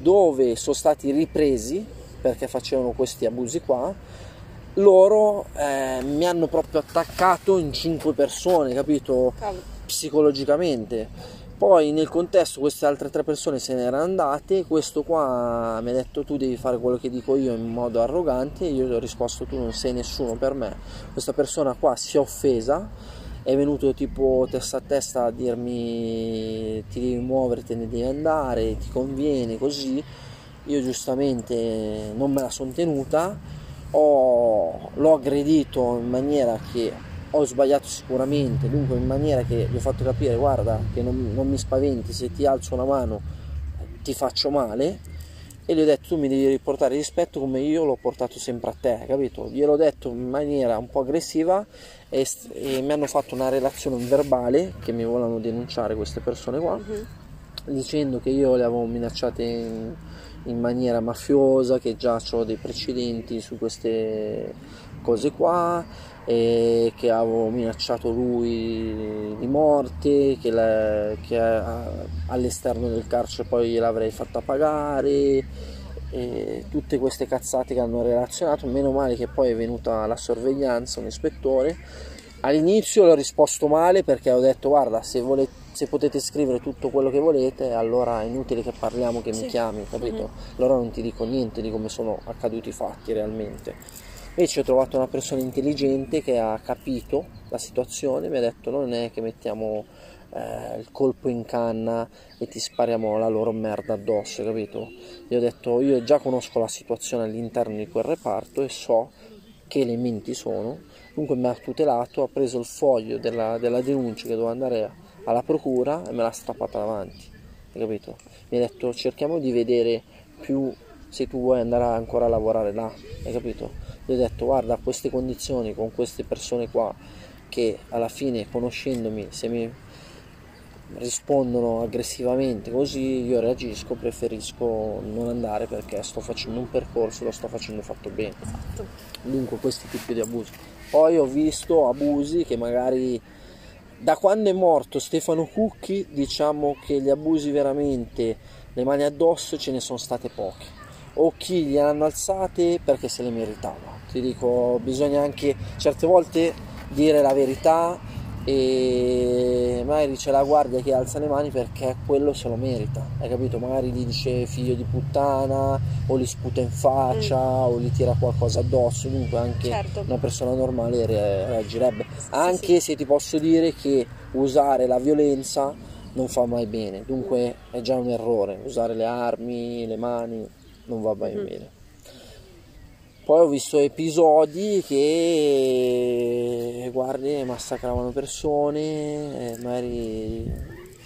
dove sono stati ripresi perché facevano questi abusi qua loro eh, mi hanno proprio attaccato in cinque persone capito? Psicologicamente. Poi nel contesto queste altre tre persone se ne erano andate questo qua mi ha detto tu devi fare quello che dico io in modo arrogante. Io gli ho risposto tu non sei nessuno per me. Questa persona qua si è offesa è venuto tipo testa a testa a dirmi ti devi muovere, te ne devi andare, ti conviene così. Io giustamente non me la sono tenuta, ho, l'ho aggredito in maniera che ho sbagliato sicuramente, dunque in maniera che gli ho fatto capire guarda che non, non mi spaventi, se ti alzo una mano ti faccio male e gli ho detto tu mi devi riportare rispetto come io l'ho portato sempre a te, capito? Gliel'ho detto in maniera un po' aggressiva e, e mi hanno fatto una relazione verbale che mi volevano denunciare queste persone qua, Mhm. dicendo che io le avevo minacciate in, in maniera mafiosa, che già ho dei precedenti su queste cose qua, e che avevo minacciato lui di morte, che, la- che all'esterno del carcere poi gliel'avrei fatta pagare, e tutte queste cazzate che hanno relazionato, meno male che poi è venuta la sorveglianza, un ispettore. All'inizio l'ho risposto male perché ho detto guarda se, vole- se potete scrivere tutto quello che volete allora è inutile che parliamo che mi Sì. chiami, capito? Allora non ti dico niente di come sono accaduti i fatti realmente. Invece ho trovato una persona intelligente che ha capito la situazione, mi ha detto non è che mettiamo eh, il colpo in canna e ti spariamo la loro merda addosso, capito? Gli ho detto io già conosco la situazione all'interno di quel reparto e so che elementi sono, dunque mi ha tutelato, ha preso il foglio della, della denuncia che dovevo andare alla procura e me l'ha strappata davanti, capito? Mi ha detto cerchiamo di vedere più se tu vuoi andare ancora a lavorare là, hai capito? Gli ho detto guarda a queste condizioni, con queste persone qua, che alla fine conoscendomi, se mi rispondono aggressivamente così, io reagisco, preferisco non andare perché sto facendo un percorso, lo sto facendo fatto bene. Esatto. Dunque questi tipi di abusi. Poi ho visto abusi che magari da quando è morto Stefano Cucchi diciamo che gli abusi veramente, le mani addosso ce ne sono state poche. O chi gli hanno alzate perché se le meritava. Ti dico, bisogna anche certe volte dire la verità e magari c'è la guardia che alza le mani perché quello se lo merita, hai capito? Magari gli dice figlio di puttana o li sputa in faccia o gli tira qualcosa addosso, dunque anche Certo. una persona normale re- reagirebbe. Sì, Anche se ti posso dire che usare la violenza non fa mai bene, dunque è già un errore, usare le armi, le mani non va mai Mhm. bene. Poi ho visto episodi che guardi massacravano persone, eh, magari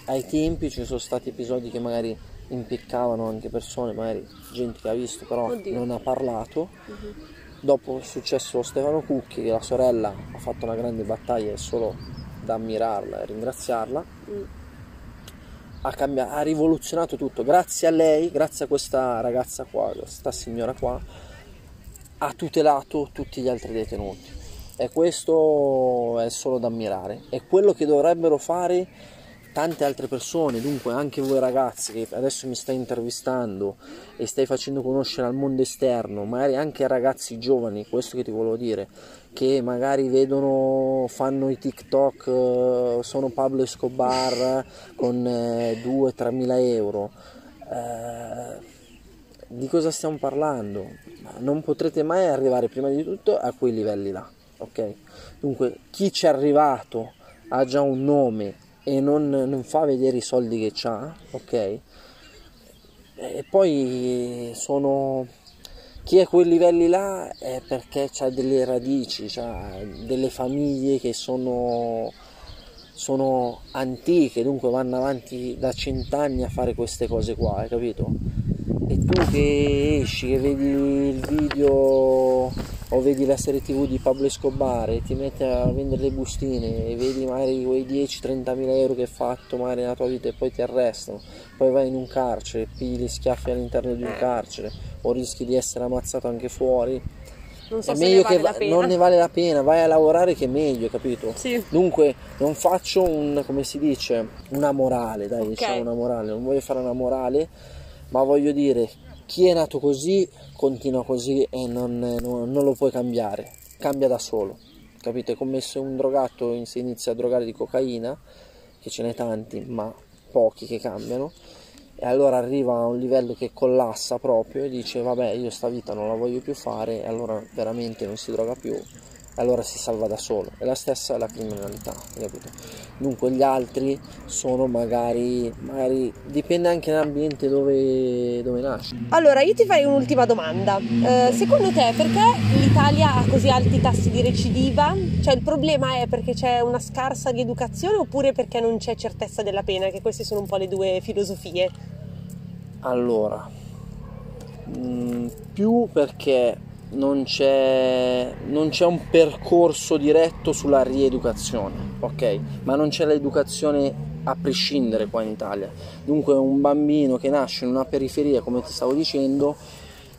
ai tempi ci sono stati episodi che magari impiccavano anche persone, magari gente che ha visto però Oddio. non ha parlato. Mhm. Dopo è successo Stefano Cucchi, che la sorella ha fatto una grande battaglia e solo da ammirarla e ringraziarla. Mm. Ha, cambia- ha rivoluzionato tutto. Grazie a lei, grazie a questa ragazza qua, questa signora qua, ha tutelato tutti gli altri detenuti. E questo è solo da ammirare. È quello che dovrebbero fare tante altre persone, dunque anche voi ragazzi che adesso mi stai intervistando e stai facendo conoscere al mondo esterno, magari anche ragazzi giovani, questo che ti volevo dire, che magari vedono, fanno i TikTok, eh, sono Pablo Escobar con 2-3 mila euro. Eh, di cosa stiamo parlando? Non potrete mai arrivare prima di tutto a quei livelli là, ok? Dunque, chi ci è arrivato ha già un nome e non, non fa vedere i soldi che ha, ok? E poi sono chi è a quei livelli là è perché ha delle radici, ha delle famiglie che sono, sono antiche, dunque vanno avanti da cent'anni a fare queste cose qua, hai capito? E tu che esci, che vedi il video o vedi la serie tv di Pablo Escobar e ti metti a vendere le bustine e vedi magari quei 10-30 mila euro che hai fatto magari nella tua vita e poi ti arrestano, poi vai in un carcere, pigli gli schiaffi all'interno di un carcere o rischi di essere ammazzato anche fuori, Non so è meglio ne vale che la va- pena. non ne vale la pena, vai a lavorare che è meglio, capito? Sì. Dunque non faccio un, come si dice, una morale, dai, Ok. diciamo una morale, non voglio fare una morale, ma voglio dire, chi è nato così continua così e non, non, non lo puoi cambiare, cambia da solo, capito? È come se un drogato si inizia a drogare di cocaina, che ce n'è tanti, ma pochi che cambiano, e allora arriva a un livello che collassa proprio e dice vabbè io sta vita non la voglio più fare e allora veramente non si droga più allora si salva da solo. E la stessa è la criminalità, capito? Dunque gli altri sono magari, magari dipende anche dall'ambiente dove, dove nasci. Allora, io ti farei un'ultima domanda. Eh, secondo te perché l'Italia ha così alti tassi di recidiva? Cioè il problema è perché c'è una scarsa di educazione oppure perché non c'è certezza della pena? Che queste sono un po' le due filosofie. Allora, mh, mm, più perché non c'è, non c'è, un percorso diretto sulla rieducazione, ok? Ma non c'è l'educazione a prescindere qua in Italia. Dunque un bambino che nasce in una periferia, come ti stavo dicendo,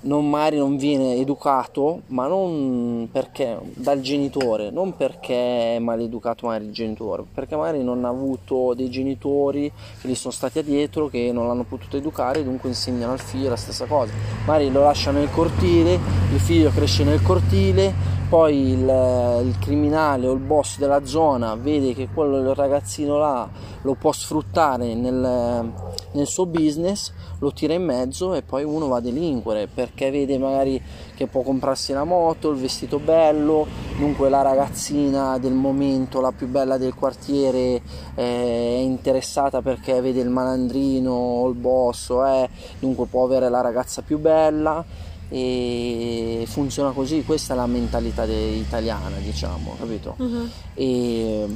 non, magari non viene educato, ma non perché dal genitore, non perché è maleducato magari il genitore, perché magari non ha avuto dei genitori che gli sono stati addietro, che non l'hanno potuto educare, dunque insegnano al figlio la stessa cosa. Magari lo lasciano nel cortile, il figlio cresce nel cortile, poi il, il, criminale o il boss della zona vede che quello il ragazzino là lo può sfruttare nel, nel, suo business, lo tira in mezzo e poi uno va a delinquere perché vede magari che può comprarsi la moto, il vestito bello, dunque la ragazzina del momento, la più bella del quartiere eh, è interessata perché vede il malandrino o il boss, eh, dunque può avere la ragazza più bella e funziona così, questa è la mentalità italiana, diciamo, capito? Uh-huh. E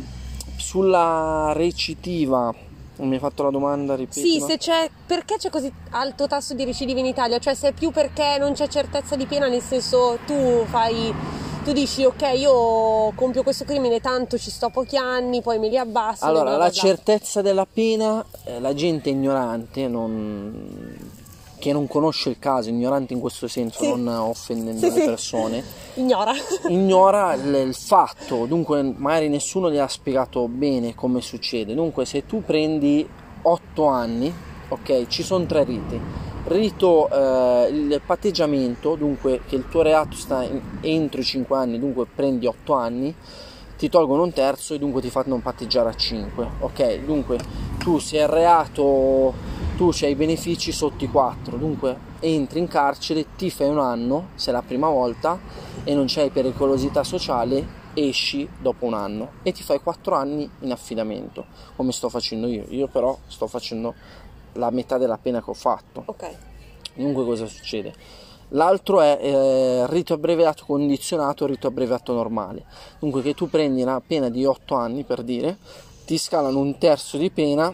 sulla recidiva mi hai fatto la domanda, ripeti. Sì, se c'è, perché c'è così alto tasso di recidiva in Italia? Cioè se è più perché non c'è certezza di pena, nel senso tu fai, tu dici ok io compio questo crimine, tanto ci sto pochi anni, poi me li abbasso. Allora, la certezza della pena, eh, la gente ignorante non che non conosce il caso, ignorante in questo senso, sì. non offendendo sì, le persone, ignora, ignora il, il, fatto, dunque magari nessuno gli ha spiegato bene come succede. Dunque se tu prendi 8 anni, ok, ci sono tre riti. Rito eh, il patteggiamento, dunque che il tuo reato sta in, entro i 5 anni, dunque prendi 8 anni, ti tolgono un terzo e dunque ti fanno patteggiare a 5. Ok, dunque tu sei reato tu hai i benefici sotto i 4, dunque entri in carcere, ti fai un anno, se è la prima volta e non c'hai pericolosità sociale, esci dopo un anno e ti fai 4 anni in affidamento, come sto facendo io. Io però sto facendo la metà della pena che ho fatto. Ok. Dunque cosa succede? L'altro è eh, rito abbreviato condizionato, rito abbreviato normale. Dunque che tu prendi una pena di 8 anni per dire, ti scalano un terzo di pena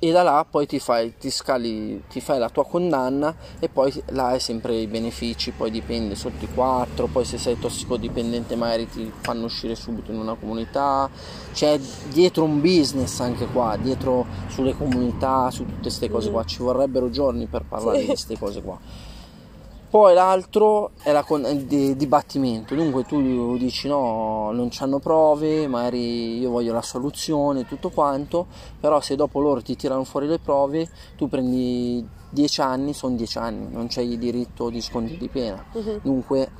e da là poi ti fai, ti scali, ti fai la tua condanna e poi là hai sempre i benefici, poi dipende sotto i 4, poi se sei tossicodipendente magari ti fanno uscire subito in una comunità, c'è dietro un business anche qua, dietro sulle comunità, su tutte queste cose qua, ci vorrebbero giorni per parlare sì. di queste cose qua poi l'altro è la con- di- dibattimento, dunque tu dici no, non hanno prove, magari io voglio la soluzione, tutto quanto, però se dopo loro ti tirano fuori le prove, tu prendi 10 anni, sono 10 anni, non c'hai diritto di sconti di pena. Uh-huh. Dunque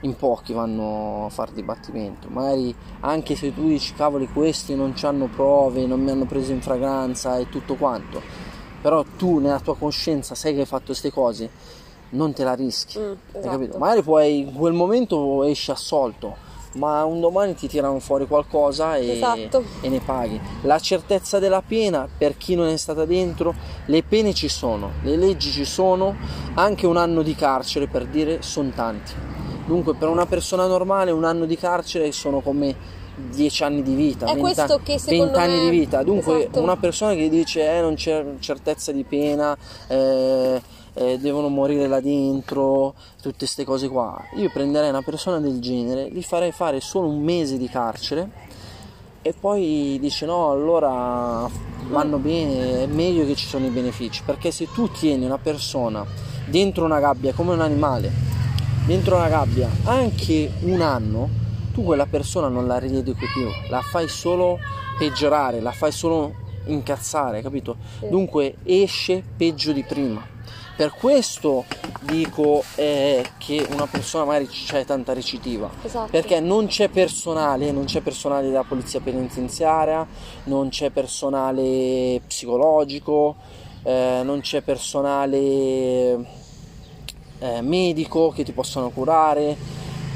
in pochi vanno a fare dibattimento. Magari anche se tu dici cavoli questi non hanno prove, non mi hanno preso in fragranza e tutto quanto, però tu nella tua coscienza sai che hai fatto queste cose non te la rischi, mm, esatto. Magari poi in quel momento esci assolto, ma un domani ti tirano fuori qualcosa e, esatto. e, ne paghi. La certezza della pena, per chi non è stata dentro, le pene ci sono, le leggi ci sono, anche un anno di carcere per dire sono tanti. Dunque per una persona normale un anno di carcere sono come 10 anni di vita, è 20, 20 anni me... di vita. Dunque esatto. una persona che dice eh, non c'è certezza di pena, eh, eh, devono morire là dentro, tutte queste cose qua. Io prenderei una persona del genere, gli farei fare solo un mese di carcere e poi dice no, allora vanno bene, è meglio che ci sono i benefici, perché se tu tieni una persona dentro una gabbia come un animale, dentro una gabbia anche un anno, tu quella persona non la rieduchi più, la fai solo peggiorare, la fai solo incazzare, capito? Dunque esce peggio di prima. Per questo dico eh, che una persona magari c'è tanta recidiva, Esatto. perché non c'è personale, non c'è personale della polizia penitenziaria, non c'è personale psicologico, eh, non c'è personale eh, medico che ti possono curare,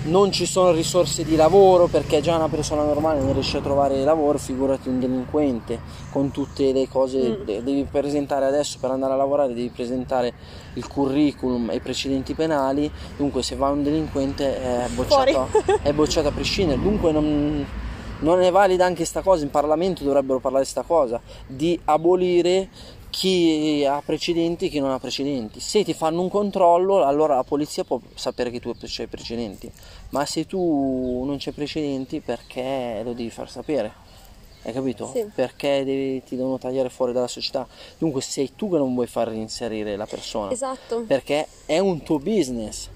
non ci sono risorse di lavoro perché già una persona normale non riesce a trovare lavoro, figurati un delinquente. Con tutte le cose, Mm. de- devi presentare adesso per andare a lavorare, devi presentare il curriculum e i precedenti penali, dunque se va un delinquente è bocciato, è bocciato a prescindere, dunque non, non è valida anche sta cosa, in Parlamento dovrebbero parlare di sta cosa, di abolire chi ha precedenti e chi non ha precedenti. Se ti fanno un controllo, allora la polizia può sapere che tu hai precedenti, ma se tu non c'hai precedenti, perché lo devi far sapere? Hai capito? Sì. Perché devi- ti devono tagliare fuori dalla società. Dunque sei tu che non vuoi far reinserire la persona Esatto. perché è un tuo business.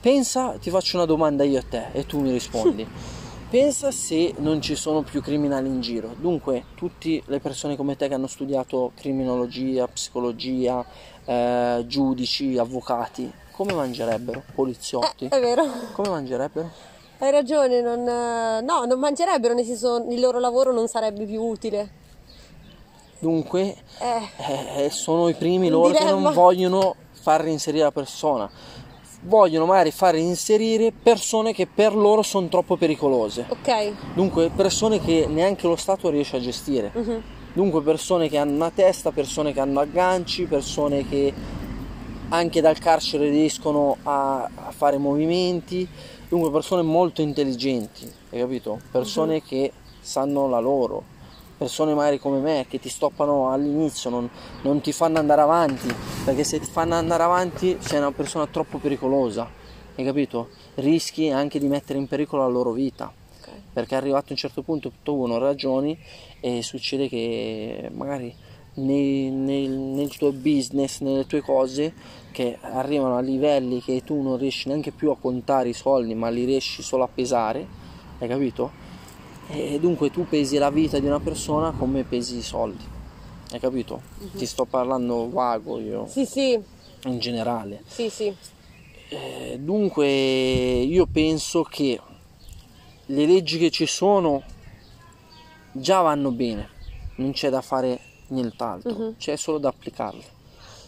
Pensa, ti faccio una domanda io a te e tu mi rispondi. Pensa se non ci sono più criminali in giro. Dunque, tutte le persone come te che hanno studiato criminologia, psicologia, eh, giudici, avvocati, come mangerebbero? Poliziotti? Eh, è vero. Come mangerebbero? Hai ragione, non, eh, no, non mangerebbero, nel senso il loro lavoro non sarebbe più utile. Dunque, Eh, eh, sono i primi loro che dilemma. non vogliono far reinserire la persona. Vogliono magari far reinserire persone che per loro sono troppo pericolose. ok. Dunque, persone che neanche lo Stato riesce a gestire. Mhm. Dunque, persone che hanno una testa, persone che hanno agganci, persone che anche dal carcere riescono a, a fare movimenti. Dunque, persone molto intelligenti, hai capito? Persone che sanno la loro. Persone magari come me che ti stoppano all'inizio, non, non ti fanno andare avanti, perché se ti fanno andare avanti sei una persona troppo pericolosa, hai capito? Rischi anche di mettere in pericolo la loro vita perché arrivato a un certo punto tu non ragioni e succede che magari nei- nel, nel tuo business, nelle tue cose che arrivano a livelli che tu non riesci neanche più a contare i soldi ma li riesci solo a pesare, hai capito? E dunque tu pesi la vita di una persona come pesi i soldi, hai capito? Ti sto parlando vago io, Sì, sì, in generale. sì, sì. Eh, dunque io penso che le leggi che ci sono già vanno bene, non c'è da fare nient'altro, Mhm. c'è solo da applicarle.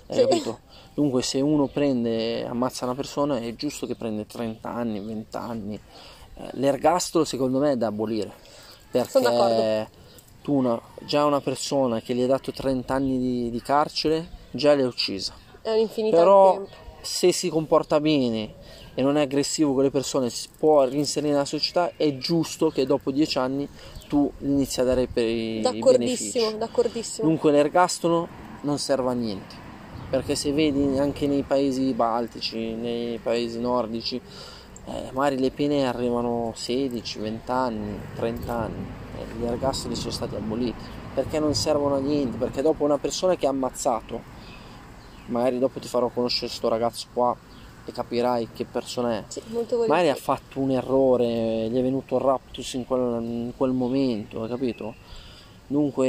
Hai Sì. capito? Dunque se uno prende, ammazza una persona è giusto che prende 30 anni, 20 anni. Eh, L'ergastolo secondo me è da abolire. Perché tu una- già una persona che gli hai dato 30 anni di, di carcere già l'hai uccisa. È un'infinità Però se si comporta bene e non è aggressivo con le persone, si può reinserire nella società, è giusto che dopo dieci anni tu inizi a dare per i D'accordissimo, benefici. d'accordissimo. Dunque l'ergastolo non serve a niente, perché se vedi anche nei paesi baltici, nei paesi nordici, eh, magari le pene arrivano 16, 20 anni, 30 anni, e gli ergastoli sono stati aboliti, perché non servono a niente, perché dopo una persona che ha ammazzato, magari dopo ti farò conoscere sto ragazzo qua e capirai che persona è. Sì. Magari ha fatto un errore, gli è venuto il raptus in quel, in quel momento, hai capito? Dunque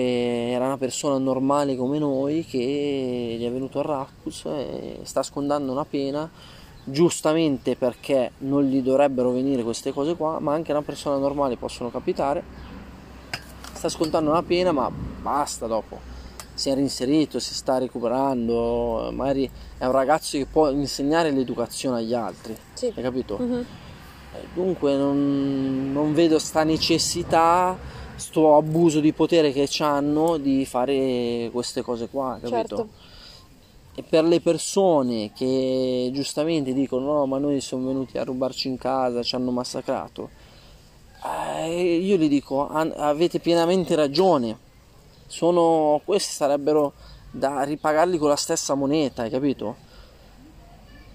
era una persona normale come noi che gli è venuto il raptus e sta scontando una pena giustamente perché non gli dovrebbero venire queste cose qua, ma anche a una persona normale possono capitare. Sta scontando una pena, ma basta dopo. Si è reinserito, si sta recuperando, magari è un ragazzo che può insegnare l'educazione agli altri, Sì. hai capito? Eh, Dunque non, non vedo sta necessità, sto abuso di potere che hanno di fare queste cose qua, capito? Certo. E per le persone che giustamente dicono no, ma noi siamo venuti a rubarci in casa, ci hanno massacrato, eh, io gli dico "An- avete pienamente ragione, sono, questi sarebbero da ripagarli con la stessa moneta, hai capito?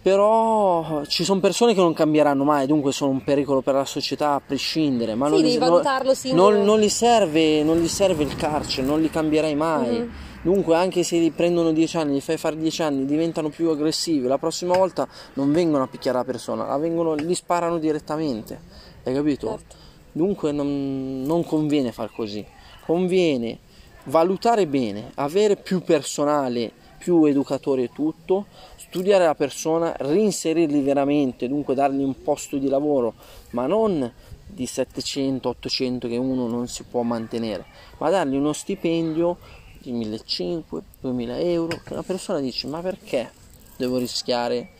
Però ci sono persone che non cambieranno mai, dunque sono un pericolo per la società a prescindere. Ma Sì, non, devi non- valutarlo singolo. non, non gli serve, non gli serve il carcere, non li cambierai mai. Mhm. Dunque, anche se li prendono 10 anni, li fai fare 10 anni, diventano più aggressivi, la prossima volta non vengono a picchiare la persona, la vengono, li sparano direttamente. Hai capito? Certo. Dunque non, non conviene far così. Conviene valutare bene, avere più personale, più educatori e tutto, studiare la persona, reinserirli veramente, dunque dargli un posto di lavoro, ma non di 700-800 che uno non si può mantenere, ma dargli uno stipendio di 1500-2000 euro che una persona dice ma perché devo rischiare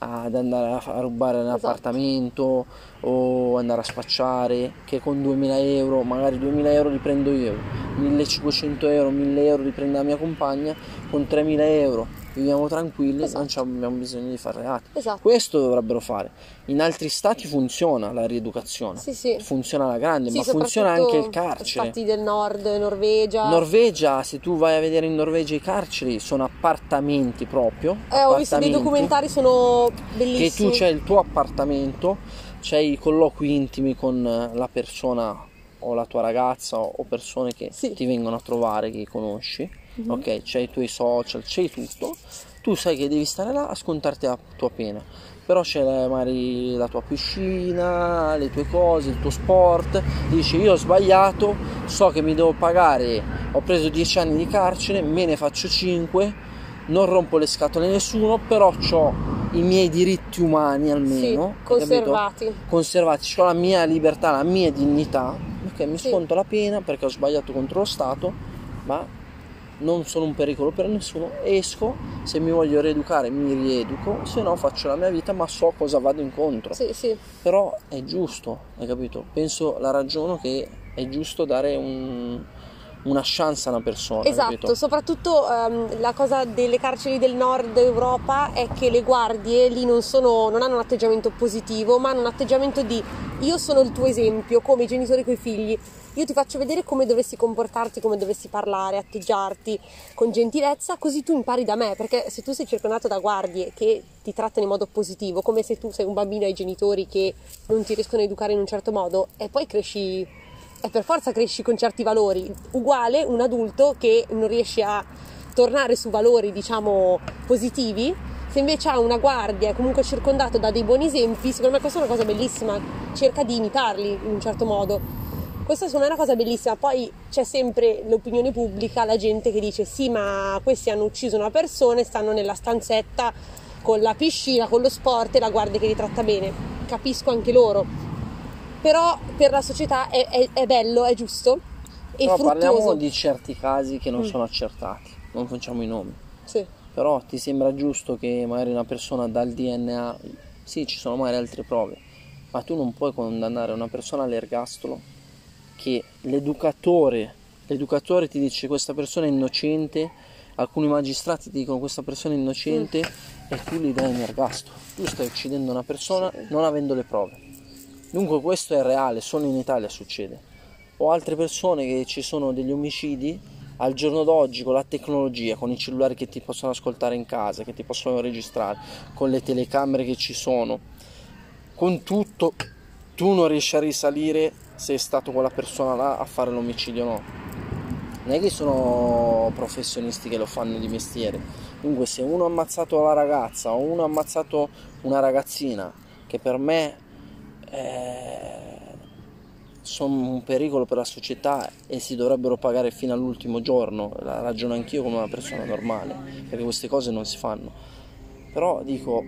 ad andare a rubare un Esatto. appartamento o andare a spacciare che con 2000 euro magari 2000 euro li prendo io 1500 euro 1000 euro li prende la mia compagna con 3000 euro viviamo tranquilli Esatto. non abbiamo bisogno di fare reati Esatto. questo dovrebbero fare in altri stati funziona la rieducazione Sì, sì. funziona alla grande Sì, ma funziona anche il carcere Stati del nord, Norvegia. Norvegia, se tu vai a vedere in Norvegia i carceri, sono appartamenti proprio. eh, ho visto dei documentari, sono Che bellissimi. tu c'hai il tuo appartamento, c'hai i colloqui intimi con la persona o la tua ragazza o persone che ti vengono a trovare, che conosci, ok? C'hai i tuoi social, c'hai tutto. Tu sai che devi stare là a scontarti la tua pena. Però c'è la- magari la tua piscina, le tue cose, il tuo sport. Dici io ho sbagliato, so che mi devo pagare, ho preso 10 anni di carcere, me ne faccio 5, non rompo le scatole a nessuno, però ho i miei diritti umani Sì, almeno. hai capito? conservati. conservati, ho la mia libertà, la mia dignità, ok, mi Sì. sconto la pena perché ho sbagliato contro lo Stato, ma non sono un pericolo per nessuno, esco, se mi voglio rieducare mi rieduco, se no faccio la mia vita, ma so cosa vado incontro. Sì, sì. Però è giusto, hai capito? Penso la ragiono che è giusto dare un- una chance a una persona, Esatto, capito? soprattutto ehm, la cosa delle carceri del nord Europa è che le guardie lì non, sono, non hanno un atteggiamento positivo, ma hanno un atteggiamento di io sono il tuo esempio, come i genitori coi figli. Io ti faccio vedere come dovresti comportarti, come dovresti parlare, atteggiarti con gentilezza, così tu impari da me, perché se tu sei circondato da guardie che ti trattano in modo positivo, come se tu sei un bambino ai genitori che non ti riescono a educare in un certo modo, e poi cresci e per forza cresci con certi valori. Uguale un adulto che non riesce a tornare su valori, diciamo, positivi, se invece ha una guardia, è comunque circondato da dei buoni esempi, secondo me questa è una cosa bellissima, cerca di imitarli in un certo modo. Questa secondo me è una cosa bellissima, poi c'è sempre l'opinione pubblica, la gente che dice sì ma questi hanno ucciso una persona e stanno nella stanzetta con la piscina, con lo sport e la guardia che li tratta bene. Capisco anche loro, però per la società è, è- è bello, è giusto e Però parliamo fruttuoso. di certi casi che non Mm. sono accertati, non facciamo i nomi. Sì. Però ti sembra giusto che magari una persona dal DNA, sì, ci sono magari altre prove, ma tu non puoi condannare una persona all'ergastolo che l'educatore, l'educatore ti dice questa persona è innocente, alcuni magistrati ti dicono questa persona è innocente e tu gli dai in ergastolo. Tu stai uccidendo una persona non avendo le prove. Dunque questo è reale, solo in Italia succede. O altre persone che ci sono degli omicidi al giorno d'oggi con la tecnologia, con i cellulari che ti possono ascoltare in casa, che ti possono registrare, con le telecamere che ci sono, con tutto, tu non riesci a risalire se è stato quella persona là a fare l'omicidio o no. Non è che sono professionisti che lo fanno di mestiere. Dunque se uno ha ammazzato la ragazza o uno ha ammazzato una ragazzina, che per me sono un pericolo per la società e si dovrebbero pagare fino all'ultimo giorno, la ragiono anch'io come una persona normale, perché queste cose non si fanno. Però dico,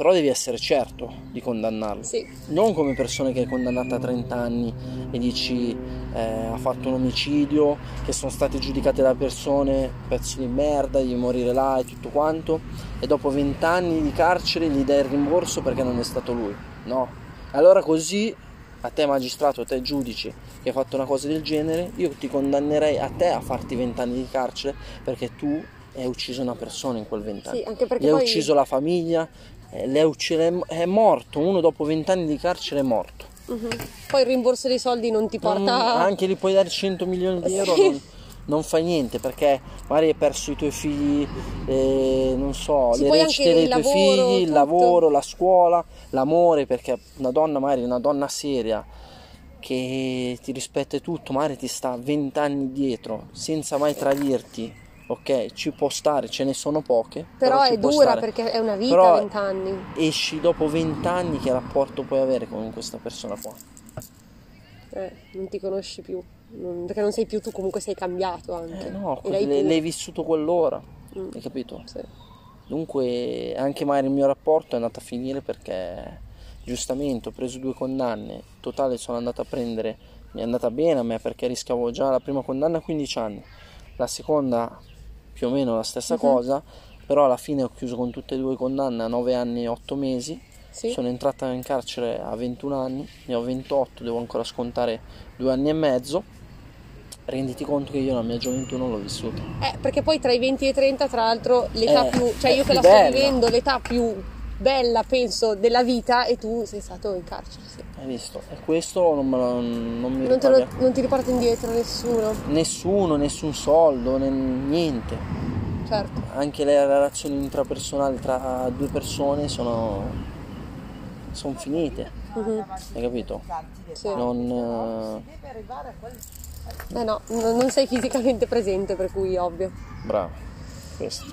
però devi essere certo di condannarlo. Sì. Non come persone che hai condannato a 30 anni e dici eh, ha fatto un omicidio, che sono state giudicate da persone pezzo di merda, di morire là e tutto quanto, e dopo 20 anni di carcere gli dai il rimborso perché non è stato lui. No. Allora così a te magistrato, a te giudice che hai fatto una cosa del genere, io ti condannerei a te a farti 20 anni di carcere perché tu hai ucciso una persona in quel 20 anni. Sì, anche perché Gli hai poi- ucciso la famiglia, eh, le hai ucciso- è morto, uno dopo 20 anni di carcere è morto. Mhm. Poi il rimborso dei soldi non ti porta... Non- anche gli puoi dare 100 milioni di euro, Sì. non, non fai niente perché magari hai perso i tuoi figli, eh, non so, Sì, le recite dei il tuoi figli, il tutto. lavoro, la scuola, l'amore, perché una donna, magari una donna seria che ti rispetta tutto, magari ti sta 20 anni dietro senza mai tradirti, ok? Ci può stare, ce ne sono poche. Però ci è dura stare. perché è una vita, Però 20 anni. Esci dopo 20 anni, che rapporto puoi avere con questa persona qua? Eh, non ti conosci più. non- perché non sei più tu, comunque sei cambiato anche. Eh, no, l'hai, l'hai vissuto quell'ora, Mm. hai capito? Sì. Dunque anche magari il mio rapporto è andato a finire perché giustamente ho preso due condanne, totale sono andato a prendere, mi è andata bene a me perché rischiavo già la prima condanna a 15 anni, la seconda più o meno la stessa Mhm. cosa, però alla fine ho chiuso con tutte e due condanne a 9 anni e 8 mesi, Sì. sono entrata in carcere a 21 anni, ne ho 28, devo ancora scontare due anni e mezzo, renditi conto che io la mia gioventù non l'ho vissuta. Eh, perché poi tra i 20 e i 30, tra l'altro, l'età Eh, più, cioè io che più la sto vivendo, l'età più bella, penso, della vita e tu sei stato in carcere, sì. Hai visto? E questo non, lo, non mi Non, lo- non ti riporta indietro nessuno, nessuno, nessun soldo, né- niente. certo. Anche le relazioni intrapersonali tra due persone sono, sono finite, Mhm, hai capito? sì. Non... Eh no, n- non sei fisicamente presente, per cui ovvio. eh, bravo, questo.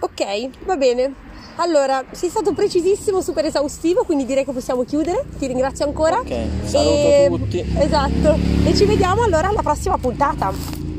Ok, va bene. Allora, sei stato precisissimo, super esaustivo, quindi direi che possiamo chiudere. Ti ringrazio ancora. Ok, saluto E- tutti. Esatto. E ci vediamo allora alla prossima puntata.